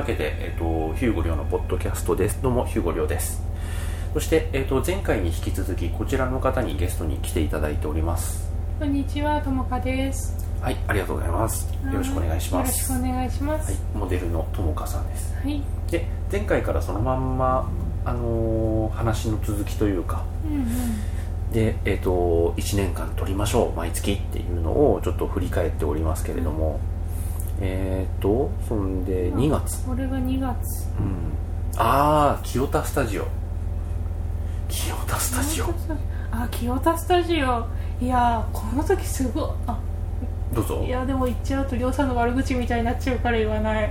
わけで、えーと、ヒューゴリョウのポッドキャストです。どうもヒューゴリョウです。そして、えーと、前回に引き続きこちらの方にゲストに来ていただいております。こんにちはともかです。はいありがとうございます。よろしくお願いします。よろしくお願いします、はい、モデルのともかさんです。はい。で前回からそのまんまあのー、話の続きというか、うんうん。で、えーと、1年間取りましょう毎月っていうのをちょっと振り返っておりますけれども、うん、えっ、ー、とそんで2月。これが2月。うん。ああ清田スタジオ。清田スタジオ。あ清田スタジオ。いやこの時すごい。あどうぞ。いやでも言っちゃうと亮さんの悪口みたいになっちゃうから言わない。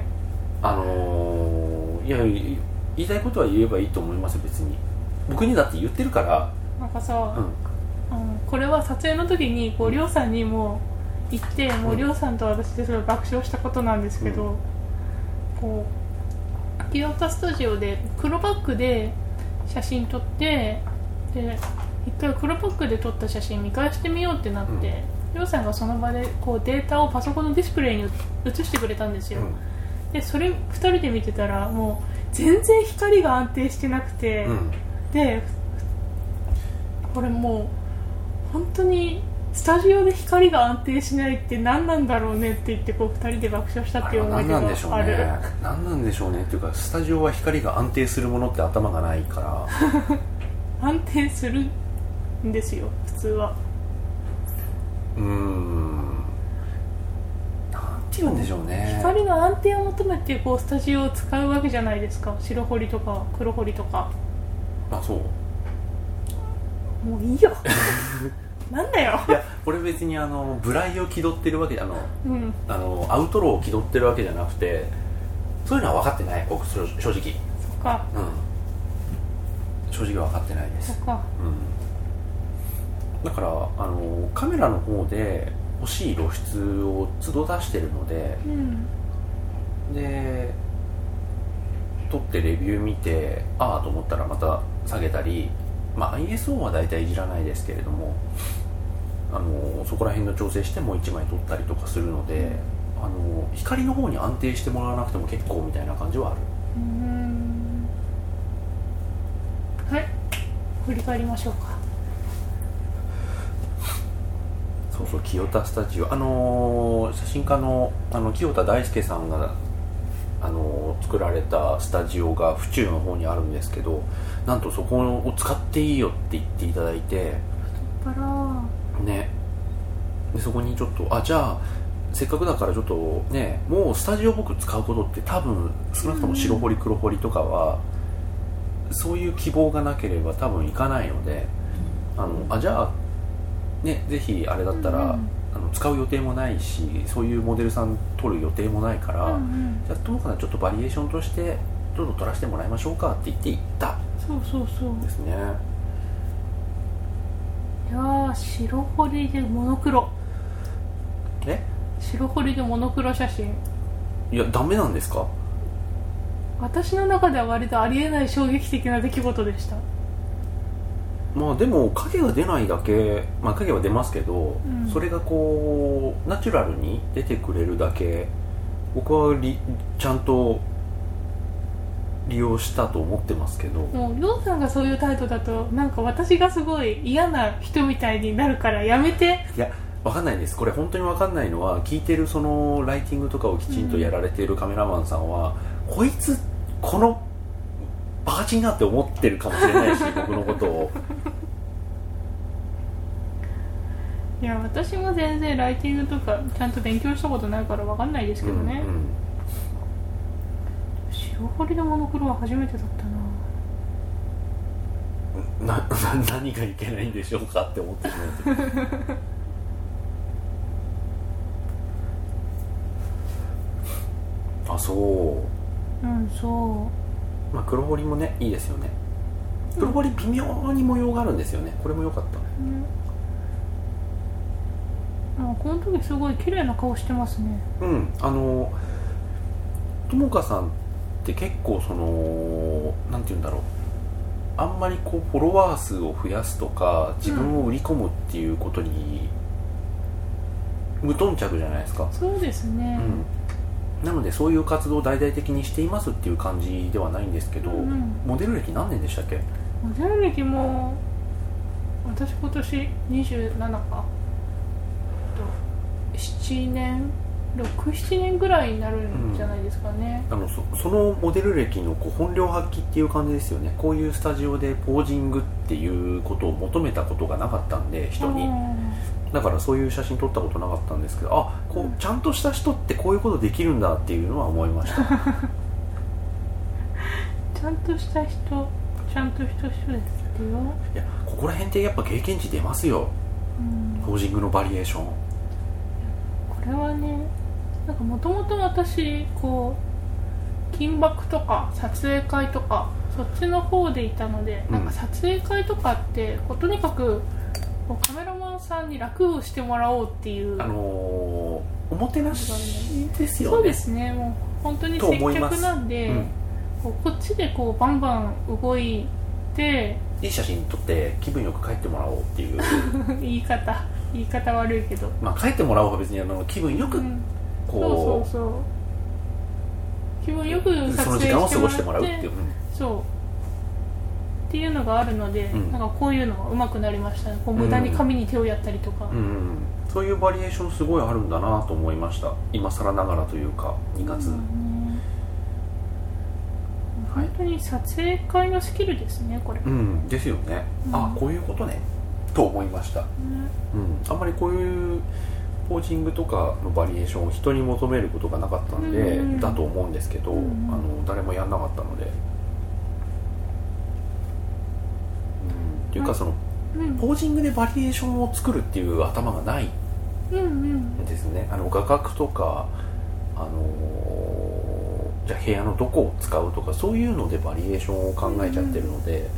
あのー、いや言いたいことは言えばいいと思います別に。僕にだって言ってるから。なんかさ、うん、これは撮影の時にこう亮さんにも行ってもう亮さんと私でそれ爆笑したことなんですけど、うん、こう清田スタジオで黒バッグで写真撮ってで一回黒バッグで撮った写真見返してみようってなって、りょうさんがその場でこうデータをパソコンのディスプレイに映してくれたんですよ、うん、でそれ2人で見てたらもう全然光が安定してなくて、うん、でこれもう本当にスタジオで光が安定しないって何なんだろうねって言ってこう2人で爆笑したっていう思い出がある。何なんでしょうね。何なんでしょうねっていうかスタジオは光が安定するものって頭がないから。安定するんですよ普通は。うん。なんて言うんでしょうね。光の安定を求めてこうスタジオを使うわけじゃないですか。白彫りとか黒彫りとか。あそう。もういいよ なんだよ。いやこれ別にあのブライを気取ってるわけあの、うん、あのアウトローを気取ってるわけじゃなくてそういうのは分かってない僕正直。そっか。うん。正直分かってないです。そっか。うん。だからあのカメラの方で欲しい露出を都度出してるので、うん、で撮ってレビュー見てああと思ったらまた下げたりまあ、ISO は大体いじらないですけれどもあのそこら辺の調整してもう1枚撮ったりとかするのであの光の方に安定してもらわなくても結構みたいな感じはある。はい。振り返りましょうか。そうそう清田スタジオ。あの写真家のあの清田大輔さんがあの作られたスタジオが府中の方にあるんですけどなんとそこを使っていいよって言っていただいてね。でそこにちょっとあじゃあせっかくだからちょっとねもうスタジオ僕使うことって多分少なくとも白彫り黒彫りとかは、そういう希望がなければ多分行かないのであのあじゃあねぜひあれだったら、あの使う予定もないしそういうモデルさん撮る予定もないから、じゃあどうかなちょっとバリエーションとしてどうぞ撮らせてもらいましょうかって言って行った。そうそうそう。ですねいや白彫りでモノクロ。え？白彫りでモノクロ写真。いやダメなんですか？私の中では割とありえない衝撃的な出来事でした。まあでも影が出ないだけ、まあ、影は出ますけど、うん、それがこうナチュラルに出てくれるだけ僕はちゃんと利用したと思ってますけど。もうりょうさんがそういう態度だとなんか私がすごい嫌な人みたいになるからやめて。いやわかんないです。これ本当にわかんないのは聞いてるそのライティングとかをきちんとやられているカメラマンさんは、うん、こいつこのバカチンなって思ってるかもしれないし僕のことを。いや私も全然ライティングとかちゃんと勉強したことないからわかんないですけどね、うんうん白彫りのモノクロは初めてだったな。な 何がいけないんでしょうかって思ってしまう。あそう。うんそう。まあ黒彫りもねいいですよね。黒彫り微妙に模様があるんですよね。これも良かった、うん、あこの時すごい綺麗な顔してますね。うんあのともかさんって結構その何て言うんだろう。あんまりこうフォロワー数を増やすとか自分を売り込むっていうことに無頓着じゃないですか、そうですね、なのでそういう活動を大々的にしていますっていう感じではないんですけど、うんうん。モデル歴何年でしたっけ？モデル歴も私今年27か。と7年67年ぐらいになるんじゃないですかね、あのそそのモデル歴のこう本領発揮っていう感じですよね。こういうスタジオでポージングっていうことを求めたことがなかったんで人に。だからそういう写真撮ったことなかったんですけどあこうちゃんとした人ってこういうことできるんだっていうのは思いました。ちゃんとした人ちゃんとした人ですよ、いやここら辺ってやっぱ経験値出ますよ。うん、ポージングのバリエーション。これはねなんかもともと私こう金箔とか撮影会とかそっちの方でいたので、うん。なんか撮影会とかってこうとにかくこうカメラマンさんに楽をしてもらおうっていうあのーおもてなしですよね。そうですねもう本当にと接客なんで、うん。こうこっちでこうバンバン動いていい写真撮って気分よく帰ってもらおうっていう。言い方言い方悪いけど、まあ帰ってもらおうは別にあの気分よくうんこう、そうそうそう。気分よく撮その影時間を過ごしてもらうっていう、うんそう。っていうのがあるので、うん。なんかこういうのが上手くなりました。ねこう無駄に紙に手をやったりとか、うんうんそういうバリエーションすごいあるんだなと思いました。今更ながらというか2月、本当に撮影会のスキルですねこれ、うんですよね、うん。あこういうことね。と思いました、ね。うん、あんまりこういうポージングとかのバリエーションを人に求めることがなかったんで、だと思うんですけど、あの誰もやんなかったので、うん、っていうかそのうん。ポージングでバリエーションを作るっていう頭がないですね。あの画角とかあのーじゃあ部屋のどこを使うとかそういうのでバリエーションを考えちゃってるので、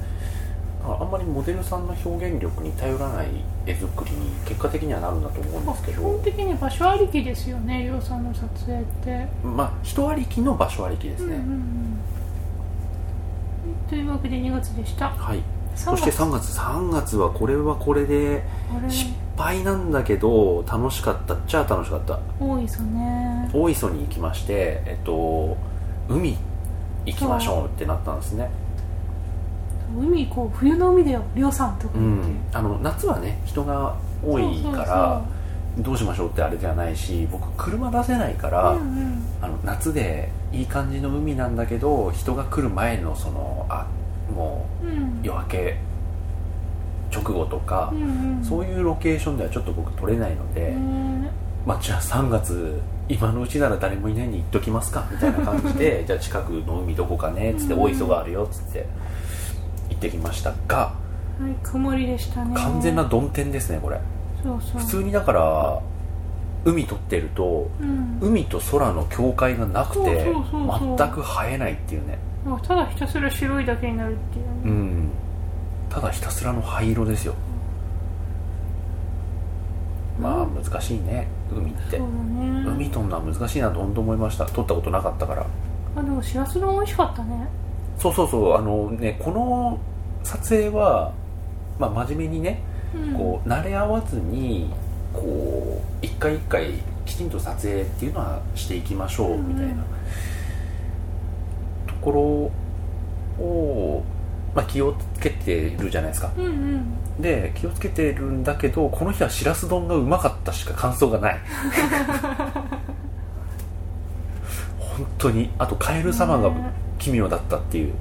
ああんまりモデルさんの表現力に頼らない絵作りに結果的にはなるんだと思うんですけ基本ど的に場所ありきですよねりょうさんの撮影って。まあ人ありきの場所ありきですね、うんうんうん。というわけで2月でした。はい。3そして3月。3月はこれはこれで失敗なんだけど楽しかった。っちゃ楽しかった。多いぞね。大磯に行きましてえっと海行きましょうってなったんですね海こう冬の海だよりょうさんとかって、ん。あの夏はね人が多いからどうしましょうってあれではないし僕車出せないから、そうんうん。あの夏でいい感じの海なんだけど人が来る前のそのあもう夜明け直後とかう、んうん。そういうロケーションではちょっと僕撮れないので、ね。まあ、じゃあ3月今のうちなら誰もいないんで行っときますかみたいな感じで じゃあ近くの海どこかねっつってうん。大磯があるよっつって。行ってきましたがはい曇りでしたね。完全な曇天ですねこれ。そうそう。普通にだから海撮ってるとうん。海と空の境界がなくて全く映えないっていうね。ただひたすら白いだけになるっていうね、うん。ただひたすらの灰色ですよ。まあ難しいね海って。そうだね。海撮るのは難しいなと本当思いました。撮ったことなかったから。あでもしらす丼美味しかったねそうそうそうあのねこの撮影はまあ真面目にねうん。こう慣れ合わずにこう一回一回きちんと撮影っていうのはしていきましょうみたいなところを、まあ、気をつけてるじゃないですか。うんうん。で気をつけてるんだけどこの日はしらす丼がうまかったしか感想がない。本当に。あとカエル様がね奇妙だったっていう。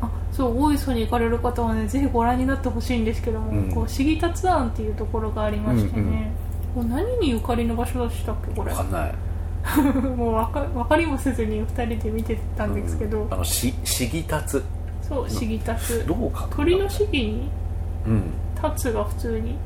あそう大磯に行かれる方はねぜひご覧になってほしいんですけども、うん。こう市議達庵っていうところがありましてね、こう何にゆかりの場所でしたっけこれ。分かんない。もう分か分かりもせずに2人で見てたんですけど、うん。あのししぎたつ。そう市議達どうか鳥の市議にうん。立つが普通に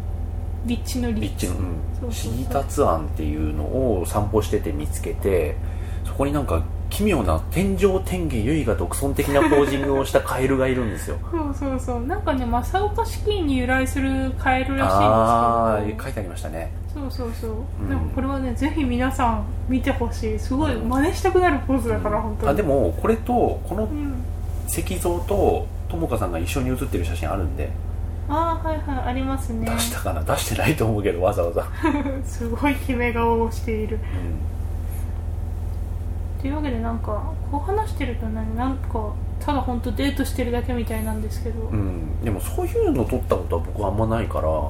立地の立立地の、うん、そうそうそう。シギタツ庵っていうのを散歩してて見つけてそこになんか奇妙な天上天下唯我独尊的なポージングをしたカエルがいるんですよ。そうそうそう。なんかね正岡子規に由来するカエルらああしいんですけど書いてありましたね。そうそうそう、うん。でもこれはねぜひ皆さん見てほしい。すごい真似したくなるポーズだから、本当に。あでもこれとこのうん。石像とともかさんが一緒に写ってる写真あるんで。ああはいはい。ありますね。出したかな？出してないと思うけどわざわざ、すごい決め顔をしている。うというわけでなんかこう話してると何なんかただ本当デートしてるだけみたいなんですけど、うん。でもそういうの撮ったことは僕はあんまないから。ああ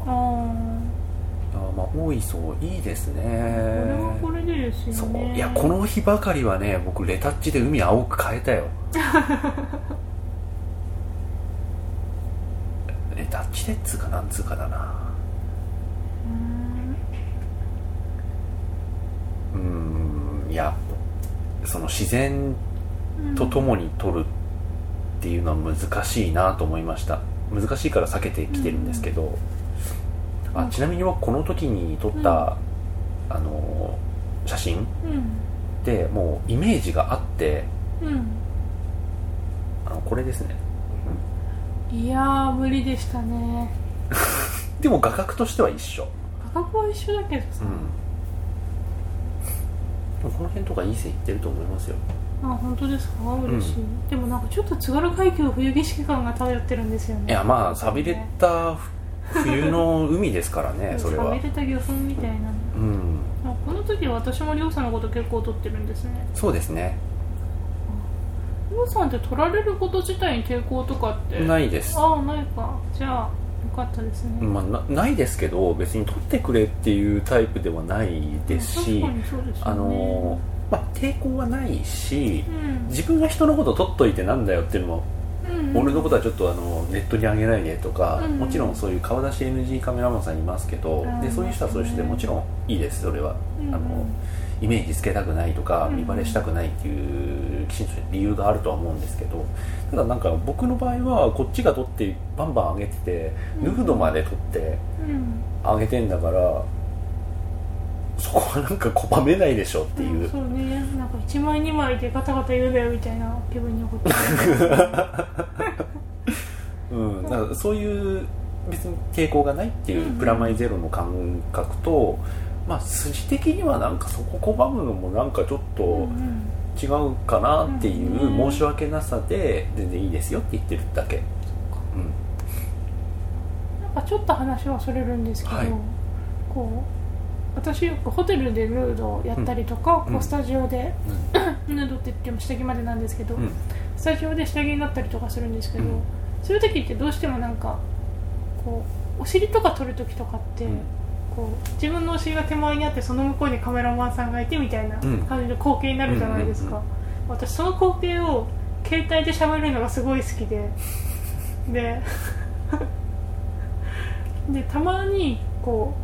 あまあ大磯いいですね。これはこれでですよそう。ねいやこの日ばかりはね僕レタッチで海青く変えたよ。レタッチでっつうかなんつうかだな。うん。いやその自然と共に撮るっていうのは難しいなと思いました。難しいから避けてきてるんですけど、あちなみに僕この時に撮った、あの写真うん。でもうイメージがあってうん。あのこれですね。いやー無理でしたね。でも画角としては一緒。価格は一緒だけどさ、うんこの辺とかいい線いってると思いますよ。あ本当ですか？嬉しい、でもなんかちょっと津軽海峡冬景色感が漂ってるんですよね。いやまあ寂れた冬の海ですからねそれは。寂れた魚粉みたいなうん。あこの時は私もりょうさんのこと結構撮ってるんですね。そうですね。りょうさんって撮られること自体に抵抗とかって？ないです。ああないか。じゃあよかったですね、まあ、なないですけど別に取ってくれっていうタイプではないですし、あのまあ、抵抗はないしうん。自分が人のこと取っといてなんだよっていうのも、うん。俺のことはちょっとあのネットに上げないでとか、うん。もちろんそういう顔出し NG カメラマンさんいますけど、うんでそういう人はそういう人でもちろんいいですそれは、うん。あのイメージつけたくないとかうん。見バレしたくないっていうきちんと理由があるとは思うんですけどただなんか僕の場合はこっちが撮ってバンバン上げててヌードまで撮ってうん。上げてんだからそこはなんか拒めないでしょっていう、そうね。なんか1枚2枚でガタガタ言うだよみたいな気分に怒って。うん、だからそういう別に抵抗がないっていううん。プラマイゼロの感覚と、まあ筋的にはなんかそこ拒むのもなんかちょっとうん違うかなっていううん申し訳なさで全然いいですよって言ってるだけ、うん、なんかちょっと話はそれるんですけど、はい。こう私よくホテルでヌードをやったりとか、うん。こうスタジオで、ヌードって言っても下着までなんですけど、うん。スタジオで下着になったりとかするんですけど、うん。そういう時ってどうしてもなんかこうお尻とか撮る時とかって、うんこう自分のお尻が手前にあってその向こうにカメラマンさんがいてみたいなうん。感じの光景になるじゃないですか、うん私その光景を携帯で喋るのがすごい好きで。ででたまにこ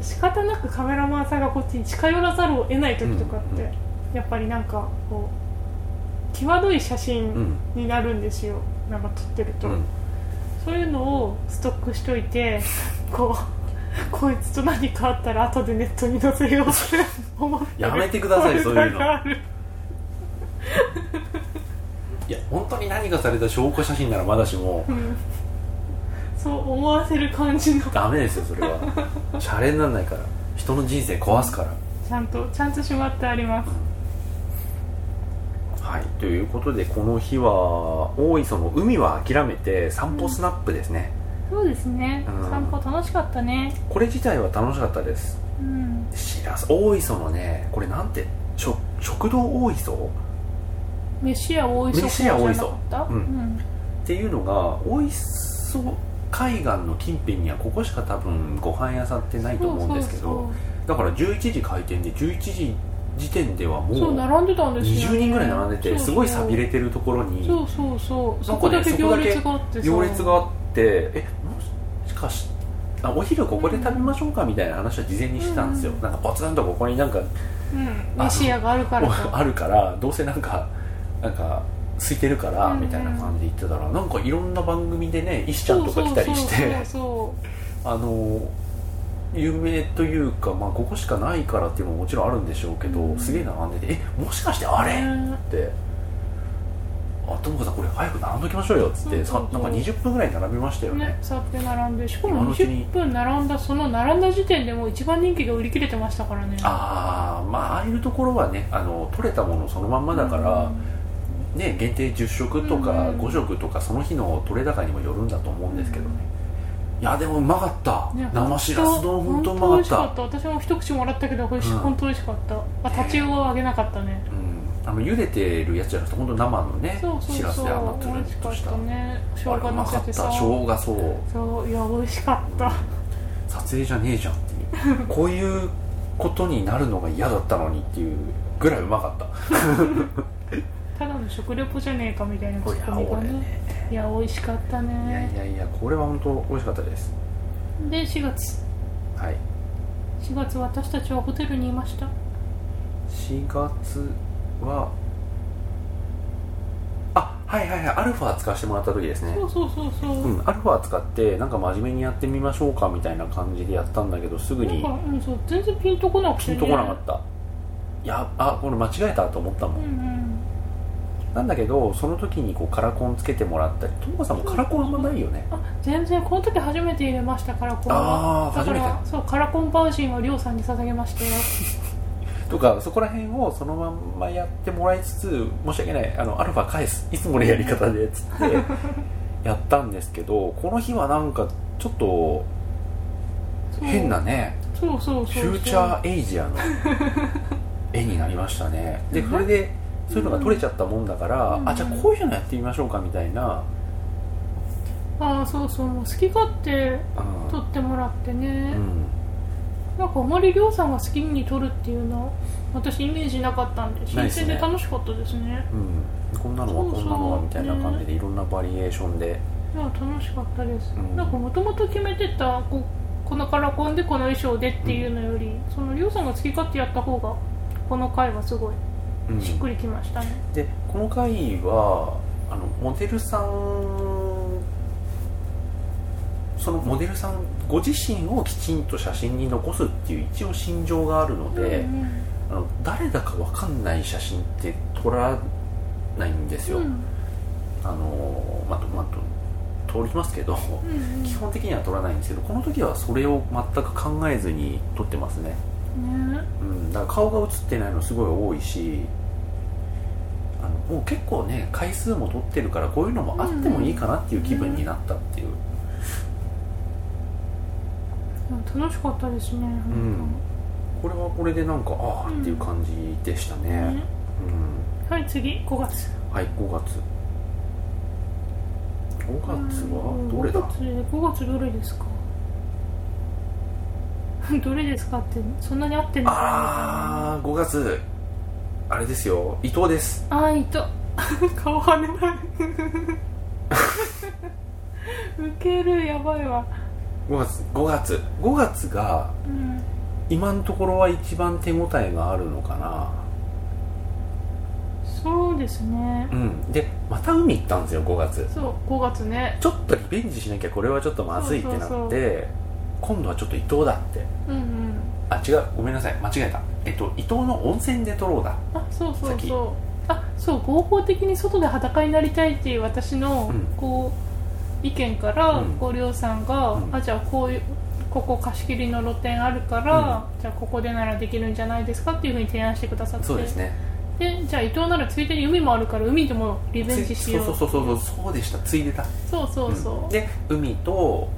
う仕方なくカメラマンさんがこっちに近寄らざるを得ない時とかって、うんやっぱりなんかこう際どい写真うんになるんですよ。なんか撮ってると、うん。そういうのをストックしといてこう こいつと何かあったら後でネットに載せようって思って。るやめてくださいそういうの。いや本当に何かされた証拠写真ならまだしも。うん。そう思わせる感じの。ダメですよそれは。シャレにならないから。人の人生壊すから。ちゃんとちゃんとしまってあります。はい、ということでこの日は大磯の海は諦めて散歩スナップですね、そうですね、うん。散歩楽しかったね。これ自体は楽しかったです。うん。しらす大磯のねこれなんて食食堂大磯？飯屋大磯飯屋大磯。じゃなかった？うん。っていうのが大磯海岸の近辺にはここしか多分ご飯屋さんってないと思うんですけどだから11時開店で11時時点ではもそうそうう並んでたんですよ、ね、20人ぐらい並んでてすごい寂れてるところにそうそうそう。そこだけ行列があってさ行列があってえもしかしあお昼ここで食べましょうかみたいな話は事前にしてたんですよ、うん。なんかポツンとここになんかうん。飯屋があるからと。あるからどうせなんかなんか空いてるからうん。みたいな感じで言ってたら、なんかいろんな番組でね石ちゃんとか来たりして あの有名というか、まあ、ここしかないからっていうのももちろんあるんでしょうけど、うん。すげえ並んでてえもしかしてあれ、ねってあともかさんこれ早く並んどきましょうよっつってさなんか20分ぐらい並びましたよね。ね、座って並んでしかも今のうちに。20分並んだその並んだ時点でもう一番人気が売り切れてましたからね。ああまあああいうところはねあの取れたものそのまんまだから、ね、限定10食とかうん。5食とかその日の取れ高にもよるんだと思うんですけどね、いやでもうまかった、ね生しらす丼本当うまかった。本当美味しかった。私も一口もらったけどこれうん。本当美味しかった。あタチウオはあげなかったね。うんあの茹でてるやつじゃなくて本当生のねしらすで甘つるそう美味しかっっとした。たね生姜まかった。生姜そう。そういや美味しかった。撮影じゃねえじゃんっていう。こういうことになるのが嫌だったのにっていうぐらいうまかった。ただの食レポじゃねえかみたいなツッコミが俺ね。ねいや美味しかったいやねいやいやこれは本当美味しかったです。で4月。はい。4月私たちはホテルにいました。4月はあはいはいはいアルファ使わせてもらった時ですね。そうそうそうそう、うん、アルファ使ってなんか真面目にやってみましょうかみたいな感じでやったんだけどすぐになんか、うん、そう全然ピンとこなくて、ね、ピンとこなかった。いやあこれ間違えたと思ったもん、うんうん。なんだけどその時にこうカラコンつけてもらったりともかさんもカラコンあんまないよね。あ全然この時初めて入れましたカラコンあーだから初そうカラコンバージンをりょうさんに捧げましたよ とかそこら辺をそのまんまやってもらいつつ申し訳ないあのアルファ返すいつものやり方でつって やったんですけどこの日はなんかちょっと変なねフューチャーエイジアの絵になりましたね。でそれでそういうのが撮れちゃったもんだから、うん。あじゃあこういうのやってみましょうかみたいな、ああそうそう好き勝手うん。撮ってもらってね、うんなんかあまりりょうさんが好きに撮るっていうの私イメージなかったんで新鮮で楽しかったですね。うん、こんなのはこんなのはみたいな感じでいろんなバリエーションで、いや楽しかったです、うん。なんかもともと決めてたここのカラコンでこの衣装でっていうのより、そのりょうさんが好き勝手やった方がこの回はすごいうん。しっくりきましたね、でこの回はあのモデルさんそのモデルさんご自身をきちんと写真に残すっていう一応心情があるので、うんうん。あの誰だか分かんない写真って撮らないんですよ、うん。あのまあとまあと通りますけど、うんうん。基本的には撮らないんですけどこの時はそれを全く考えずに撮ってますね。ね。うん、だから顔が映ってないのすごい多いしあのもう結構ね回数も撮ってるからこういうのもあってもいいかなっていう気分になったっていう、でも楽しかったですね、うん。これはこれでなんかああっていう感じでしたね。ねうん、はい次。5月。はい5月。5月はどれだ？5月5月どれですか？どれですかってそんなに合ってんのかああ5月。あれですよ。伊藤です。なあーいた 顔はねない。ウケるやばいわ5月5月。5月がうん。今のところは一番手応えがあるのかな。そうですね。うん。でまた海行ったんですよ5月。そう5月ね。ちょっとリベンジしなきゃこれはちょっとまずいってなって今度はちょっと伊東だって。うんうん。あ違う。ごめんなさい。間違えた。えっと伊東の温泉で撮ろうだ。あそうそう先そう。あそう合法的に外で裸になりたいっていう私の、うん。こう意見から、うん。ごりょうさんが、うん。あじゃあこういうここ貸し切りの露店あるから、じゃあここでならできるんじゃないですかっていうふうに提案してくださって。そうですね。でじゃあ伊東ならついでに海もあるから海でもリベンジしよう。そうそうそう。そうそうでした。ついでた。そうそうそう、ん。で海と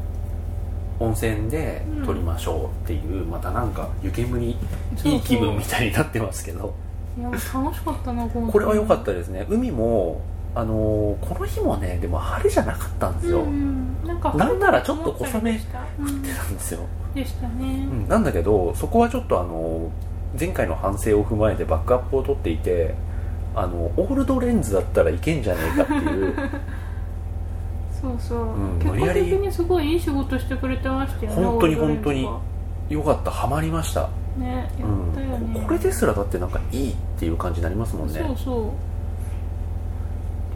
温泉でうん。撮りましょうっていう、またなんか湯煙いい気分みたいになってますけど。いや楽しかったなこのこれは良かったですね。海もあのーこの日もねでも晴れじゃなかったんですよ、うんうん。なんかなんならちょっと小雨降っんてたんですよ、でしたね、うん、なんだけどそこはちょっとあの前回の反省を踏まえてバックアップを取っていてあのオールドレンズだったらいけんじゃねえかっていう。そうそう、うん結果無理やり。的にすごいいい仕事してくれてましたよね本当に本当に。がよかった。ハマりました、ねやったよね、うん、これですらだってなんかいいっていう感じになりますもんね。そうそう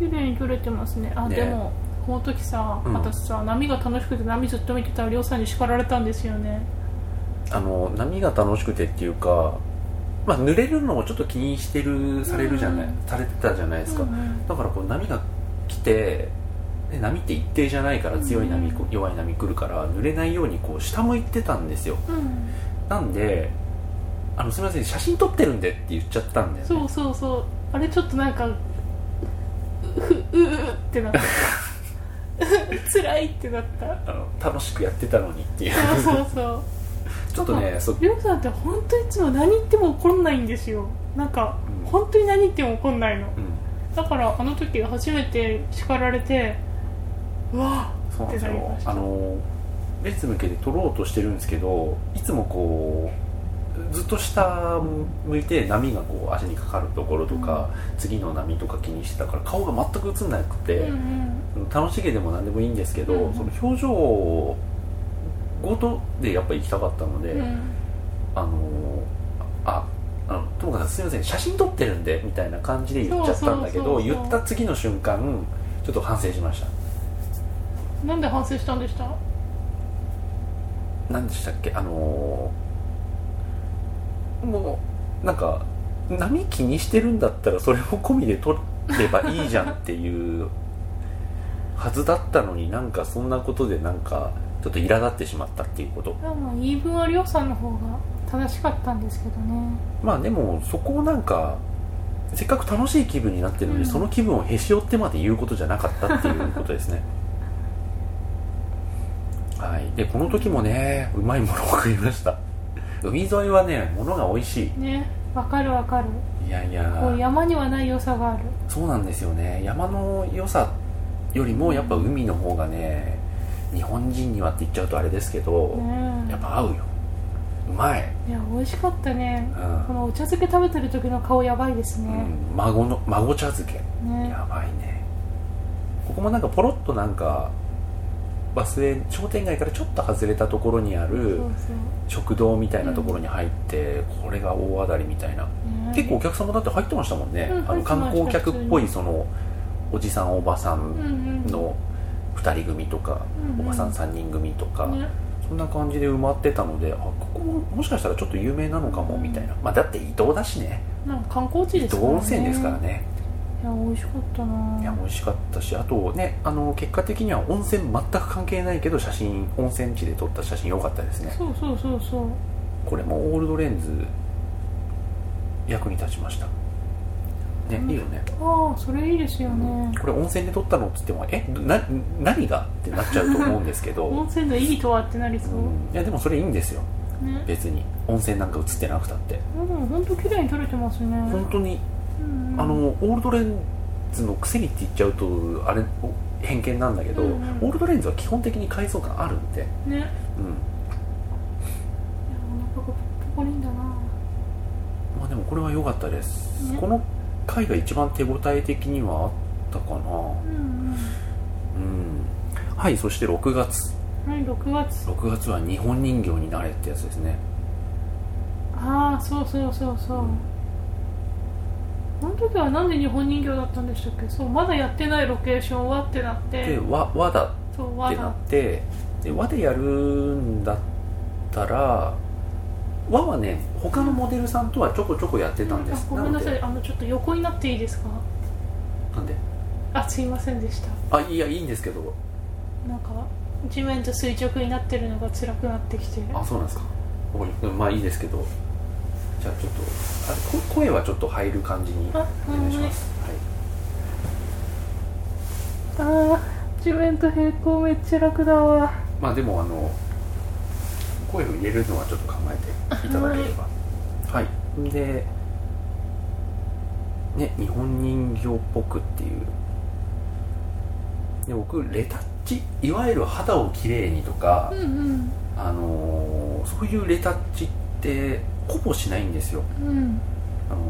綺麗に撮れてますね。あね。でもこの時さ、うん。私さ波が楽しくて波ずっと見てたらうさんに叱られたんですよね。あの波が楽しくてっていうか、まあ、濡れるのもちょっと気にしてるされるじゃない、うん。されてたじゃないですか、うんうん。だからこう波が来てで波って一定じゃないから強い波、うん弱い波来るから濡れないようにこう下向いてたんですよ。うん。なんであのすみません写真撮ってるんでって言っちゃったんだよね。そうそうそう。あれちょっとなんかううううってなった。辛いってなった。あの楽しくやってたのにっていう。そうそうそう。ちょっとねそうりょうさんって本当いつも何言っても怒んないんですよ。なんか、うん。本当に何言っても怒んないの。うん。だからあの時初めて叱られてうわそうなんですよ。ってなりました。あの列向けて取ろうとしてるんですけどいつもこうずっと下向いて波がこう足にかかるところとか、次の波とか気にしてたから顔が全く映んなくて、うんうん。楽しげでも何でもいいんですけど、うんその表情ごとでやっぱ行きたかったので、うん。あのああのともかくすみません写真撮ってるんでみたいな感じで言っちゃったんだけど言った次の瞬間ちょっと反省しました。なんで反省したんでした？何でしたっけ？あのもうなんか波気にしてるんだったらそれも込みで撮ればいいじゃんっていうはずだったのになんかそんなことでなんかちょっと苛立ってしまったっていうこと。言い分はりょうさんの方が正しかったんですけどね。まあでもそこをなんかせっかく楽しい気分になってるのに、うん。その気分をへし折ってまで言うことじゃなかったっていうことですね。はい。でこの時もねうまいものを食いました海沿いはね物が美味しねわかるわかる。いいやいや。こう山にはない良さがある。そうなんですよね。山の良さよりもやっぱ海の方がね日本人にはって言っちゃうとあれですけど、ねやっぱ合うよ。うまい、いや美味しかったね。うん。このお茶漬け食べてる時の顔やばいですうね、ん、孫の孫茶漬け。ね。やばいね。ここもなんかポロッとなんかバスへ商店街からちょっと外れたところにあるそ食堂みたいなところに入って、これが大当たりみたいな、結構お客様だって入ってましたもんね、うんあの観光客っぽいそのおじさんおばさうんの2人組とか、おばさん3人組とか、ね。そんな感じで埋まってたのであここももしかしたらちょっと有名なのかもみたいな、まあだって伊東だしね。なんか観光地伊東ですからね。温泉ですからねいや美味しかったな。いや美味しかったしあとねあの結果的には温泉全く関係ないけど写真温泉地で撮った写真良かったですね。そうそうそうそう。これもオールドレンズ役に立ちました。ね、うん。いいよね。ああそれいいですよね。これ温泉で撮ったのっつってもえな何がってなっちゃうと思うんですけど、温泉の意義とはってなりそう、うん。いやでもそれいいんですよ。ね。別に。温泉なんか映ってなくたって。うん本当綺麗に撮れてますね。本当にうんあのオールドレンズのくせにって言っちゃうとあれ偏見なんだけど、うんうん。オールドレンズは基本的に階層感あるんで、ね。いやうん、お腹がポコリンだな。まあでもこれは良かったです、ね。この回が一番手応え的にはあったかな。うんうん。はいそして6月。うんはい6月。6月は日本人形になれってやつですね。ああそうそうそうそうあの時はなんで日本人形だったんでしたっけ？そうまだやってないロケーションはってなって。で和和だってなってで和でやるんだったら和はね他のモデルさんとはちょこちょこやってたんです。あごめんなさい。のあのちょっと横になっていいですか？でなんで？あすいませんでした。あいやいいんですけど。なんか地面と垂直になってるのが辛くなってきて。あそうなんですか。まあいいですけどじゃあちょっとあこ声はちょっと入る感じにおあ願いします。はい。あー地面と平行めっちゃ楽だわ。まあでもあの声を入れるのはちょっと考えていただければ。はい、でね日本人形っぽくっていう。で僕レタッチいわゆる肌をきれいにとかうん、うん。あのーそういうレタッチってほぼしないんですよ、うん。あの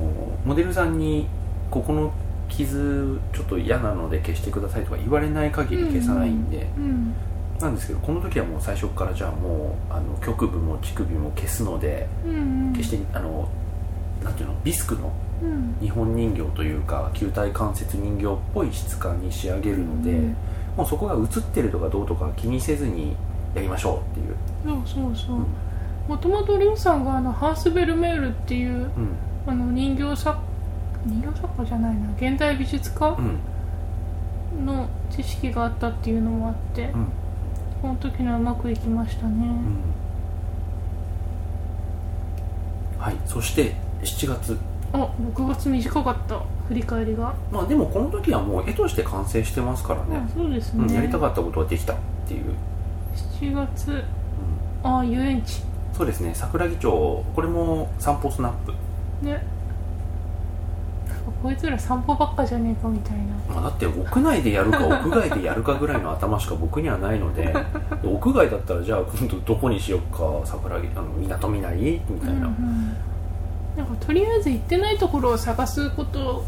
ーモデルさんにここの傷ちょっと嫌なので消してくださいとか言われない限り消さないんで、うん。なんですけどこの時はもう最初からじゃあもうあの局部も乳首も消すのでうんうん。決してあのなんていうのビスクのうん。日本人形というか球体関節人形っぽい質感に仕上げるので、うん。もうそこが映ってるとかどうとか気にせずにやりましょうっていう、そうそうそう。うんもともとりょうさんがあのハンスベルメールっていううん。あの人形作人形作家じゃないな現代美術家うん。の知識があったっていうのもあってうん。この時のはうまくいきましたね。うん。はいそして7月。あ6月短かった振り返りが。まあでもこの時はもう絵として完成してますからあね、そうですね。うん、やりたかったことはできたっていう、7月うん。あ遊園地そうですね桜木町これも散歩スナップ。ね。こいつら散歩ばっかじゃねえかみたいな。まあ、だって屋内でやるか屋外でやるかぐらいの頭しか僕にはないので 屋外だったらじゃあ今度どこにしよっか桜木あの港未来みたいな、うんうん。なんかとりあえず行ってないところを探すこと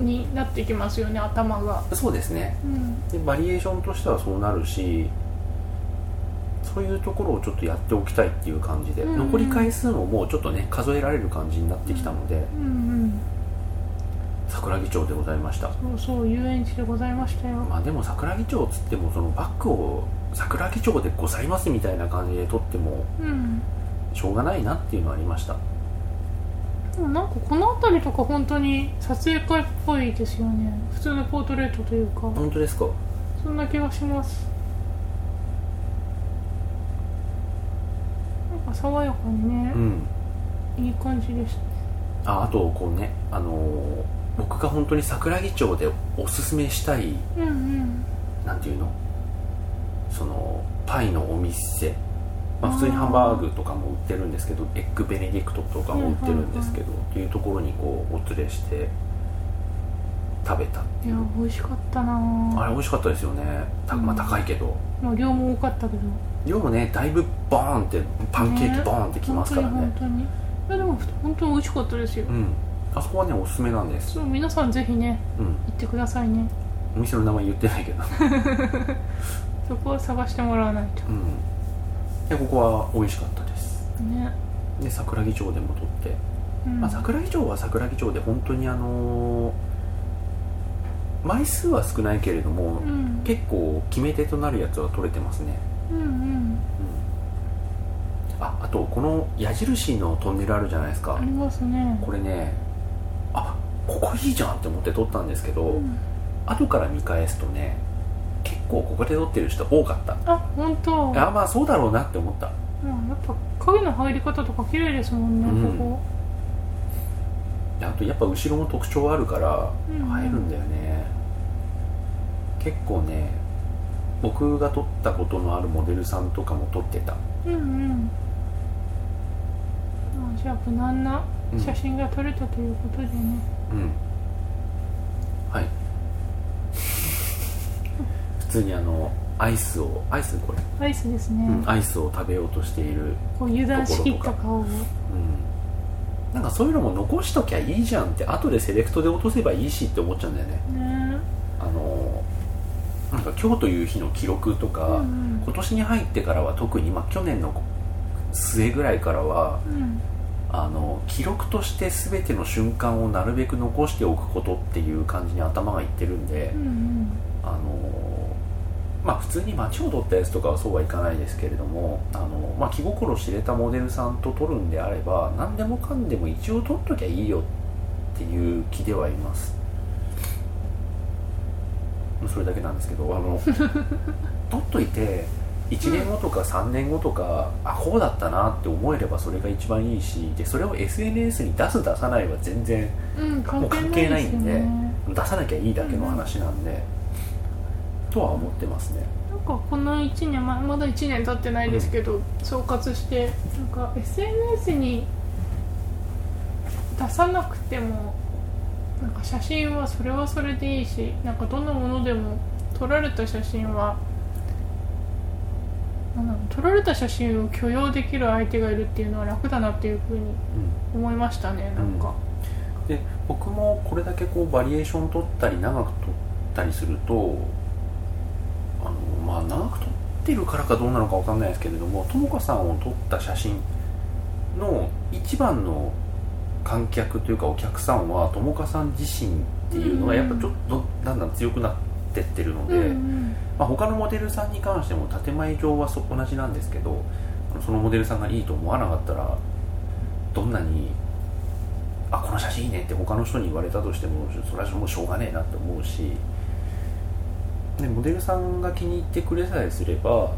になってきますよね頭が。そうですね。うん。でバリエーションとしてはそうなるしそういうところをちょっとやっておきたいっていう感じで、うんうん。残り回数ももうちょっとね数えられる感じになってきたので、うんうん。桜木町でございました。そうそう遊園地でございましたよ。まあでも桜木町っつってもそのバッグを桜木町でございますみたいな感じで撮ってもうん。しょうがないなっていうのはありました。でもなんかこの辺りとか本当に撮影会っぽいですよね。普通のポートレートというか。本当ですか？そんな気がしますなんか爽やかにねう、ん。いい感じでした。ああとこうねあのー僕が本当に桜木町でおすすめしたいうんうん。なんていうの？そのパイのお店、まあ、普通にハンバーグとかも売ってるんですけどエッグベネディクトとかも売ってるんですけど、っていうところにこうお連れして食べたいや美味しかったなあれ美味しかったですよね。たまあ高いけど、まあ量も多かったけど量もねだいぶボーンってパンケーキボーンってきますからね。本当に本当に。いやでも本当に美味しかったですよ、うん。あそこはねおすすめなんです。そう皆さんぜひねうん。行ってくださいね。お店の名前言ってないけど。そこは探してもらわないと。うん。でここは美味しかったです。ね、で桜木町でも撮って、うん。まあ、桜木町は桜木町で本当にあのー枚数は少ないけれども、うん。結構決め手となるやつは取れてますねうんうん。ああとこの矢印のトンネルあるじゃないですか。ありますね。これねあここいいじゃんって思って撮ったんですけど、うん。後から見返すとね結構ここで撮ってる人多かった。あ本当。あまあそうだろうなって思った。うんやっぱ影の入り方とか綺麗ですもんね、うん。ここ。であとやっぱ後ろも特徴あるからうん映えるんだよね、結構ね僕が撮ったことのあるモデルさんとかも撮ってた。うんうん。あじゃあ無難な写真が撮れたということでね、うん。はい。普通にあのアイスをアイスこれ、アイスですね、うんアイスを食べようとしているこう油断しきった顔をう。ん。なんかそういうのも残しときゃいいじゃんって後でセレクトで落とせばいいしって思っちゃうんだよね。ねか今日という日の記録とか、うんうん。今年に入ってからは特に、まあ、去年の末ぐらいからはうん。あの記録として全ての瞬間をなるべく残しておくことっていう感じに頭がいってるんで、うんうん。あのまあ普通に街を撮ったやつとかはそうはいかないですけれどもあの、まあ、気心知れたモデルさんと撮るんであれば何でもかんでも一応撮っときゃいいよっていう気ではいますそれだけなんですけどあの 撮っといて1年後とか3年後とか、あこうだったなって思えればそれが一番いいしでそれを SNS に出す出さないは全然うんもう関関係ないいんでね。出さなきゃいいだけの話なんで、とは思ってますね。なんかこの1年、まあ、まだ1年経ってないですけど、総括してなんか SNS に出さなくてもなんか写真はそれはそれでいいしなんかどんなものでも撮られた写真は撮られた写真を許容できる相手がいるっていうのは楽だなっていうふうにうん思いましたねなんか、で僕もこれだけこうバリエーション取ったり長く取ったりするとあのまあ長く撮ってるからかどうなのかわかんないですけれどもともかさんを撮った写真の一番の観客というかお客さんはともかさん自身っていうのがやっぱちょっとだんだん強くなってってるので、うんうん。まあ、他のモデルさんに関しても建前上はそ同じなんですけどそのモデルさんがいいと思わなかったらどんなにあこの写真いいねって他の人に言われたとしてもそれはもうしょうがねえなって思うしでモデルさんが気に入ってくれさえすれば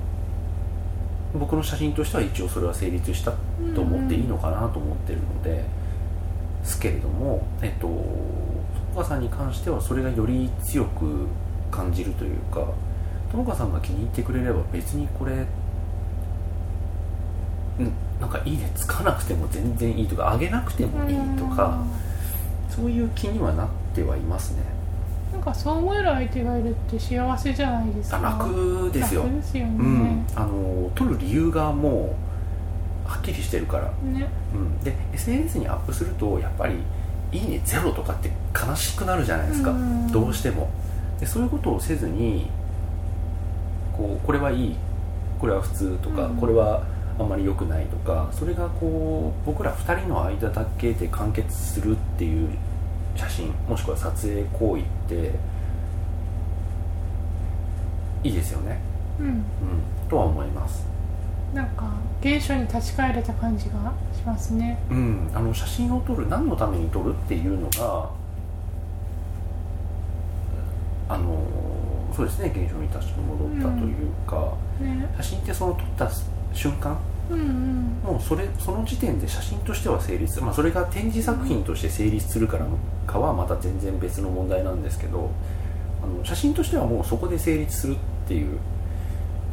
僕の写真としては一応それは成立したと思っていいのかなと思ってるので、すけれどもえっと友果さんに関してはそれがより強く感じるというか友果さんが気に入ってくれれば別にこれうんなんかいいねつかなくても全然いいとかあげなくてもいいとかそういう気にはなっってはいますね。なんかそう思える相手がいるって幸せじゃないですか。あ楽ですよ。楽ですよね、うん。あの撮る理由がもうはっきりしてるから、ね。うん、で SNS にアップするとやっぱり「いいねゼロ」とかって悲しくなるじゃないですか、うん。どうしても。でそういうことをせずにこうこれはいい。これは普通とか、うん。これはあんまり良くないとかそれがこう僕ら2人の間だけで完結するっていう写真もしくは撮影行為っていいですよね、うん。うん、とは思いますなんか現象に立ち返れた感じがしますね。うん、あの写真を撮る何のために撮るっていうのがあのそうですね。現象に立ち戻ったというか、ね。写真ってその撮った瞬間うんうん。もうそれその時点で写真としては成立、まあ、それが展示作品として成立するからかはまた全然別の問題なんですけどあの写真としてはもうそこで成立するっていう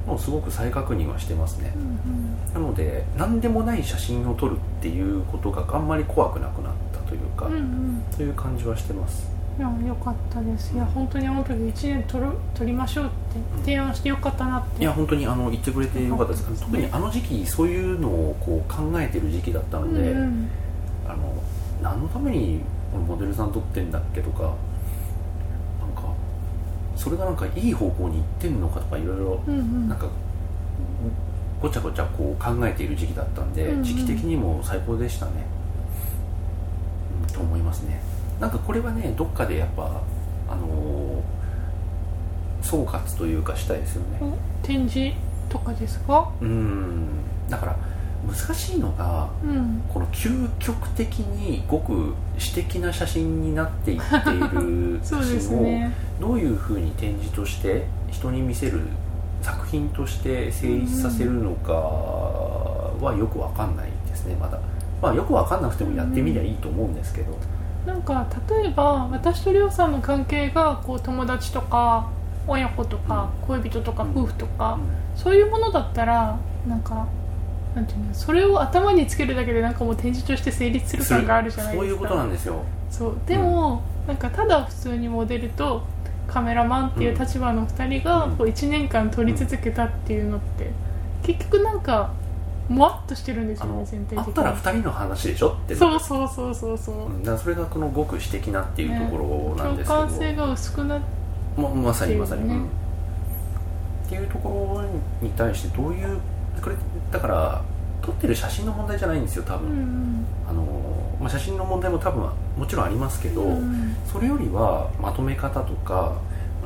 もうすごく再確認はしてますね。うんなので何でもない写真を撮るっていうことがあんまり怖くなくなったというか、うんうん。うんそういう感じはしてます。いや良かったです。いや本当にあの時1年取る取りましょうって提案してよかったなって。いや本当にあの言ってくれてよかったです。ですね特にあの時期そういうのをこう考えてる時期だったので、うんうん。あの何のためにこのモデルさん撮ってんだっけとかそれがなんかいい方向に行ってんのかとかいろいろなんかごちゃごちゃこう考えている時期だったんで、うんうん。時期的にも最高でしたね、うん、と思いますね。なんかこれはねどっかでやっぱあのー総括というかしたいですよね。お展示とかですか？うん。だから難しいのがうん。この究極的にごく私的な写真になっていっている 写真をどういうふうに展示として人に見せる作品として成立させるのかはよくわかんないですねまだ。まあよくわかんなくてもやってみりゃいいと思うんですけど、なんか例えば私とりょうさんの関係がこう友達とか親子とか恋人とかうん。夫婦とか、うそういうものだったらなんかなんていうのそれを頭につけるだけでなんかもう展示として成立する感があるじゃないですか。そういうことなんですよ。そう。でも、なんかただ普通にモデルとカメラマンっていう立場の2人がうん。こう1年間撮り続けたっていうのって結局なんかもわっとしてるんですよね全体的に。あったら2人の話でしょ？ってそうそうそうそうそう、うん。だそれがこのごく私的なっていうところなん共ですけど、感性が薄くなっままさにまさに、うん。っていうところに対してどういうこれだから撮ってる写真の問題じゃないんですよ多う分、ん。あのまあ、写真の問題も多分もちろんありますけど、うんうん。それよりはまとめ方とか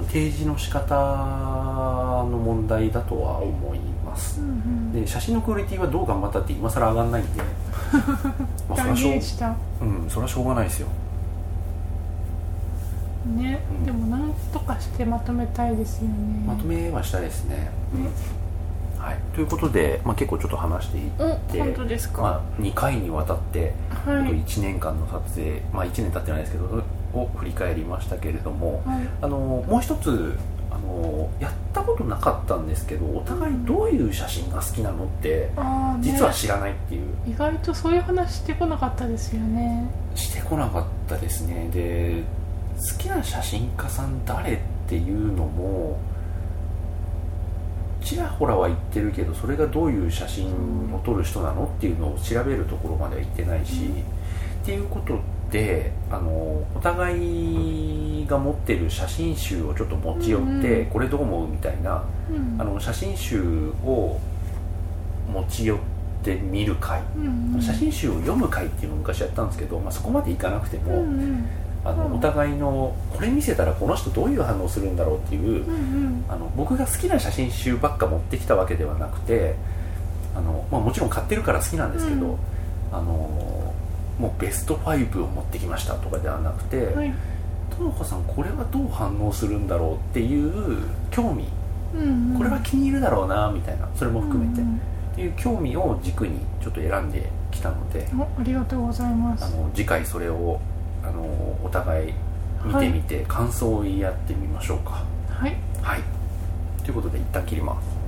提示の仕方の問題だとは思います。うんうん。で写真のクオリティはどう頑張ったって今更上がんないんで。まあそれ断はしょうんそれはしょうがないですよ。ね、うん。でもなんとかしてまとめたいですよね。まとめはしたいですね、ねはい、ということで、まあ、結構ちょっと話していってお本当ですか、まあ、2回にわたってはい、1年間の撮影、まあ、1年経ってないですけどを振り返りましたけれどもはい。あのもう一つあのやったことなかったんですけどお互いどういう写真が好きなのってあーね。実は知らないっていう。意外とそういう話してこなかったですよね。してこなかったですね。で好きな写真家さん誰っていうのもちらほらは言ってるけどそれがどういう写真を撮る人なのっていうのを調べるところまでは行ってないし、うん。っていうことであのお互いが持ってる写真集をちょっと持ち寄って、うんうん。これどう思うみたいなうん。あの写真集を持ち寄って見る会。写真集を読む会っていうのを昔やったんですけど、まあ、そこまでいかなくても、うんうんあのうん。お互いのこれ見せたらこの人どういう反応するんだろうっていう、うんうん。あの僕が好きな写真集ばっか持ってきたわけではなくてあの、まあ、もちろん買ってるから好きなんですけど、うん。あのもうベスト5を持ってきましたとかではなくてはい。ともこさんこれはどう反応するんだろうっていう興味。うんうん。これは気に入るだろうなみたいな。それも含めて、うんうん。っていう興味を軸にちょっと選んできたので。おありがとうございます。あの次回それをあのお互い見てみて、感想を言い合ってみましょうか。はい。はい。ということで一旦切ります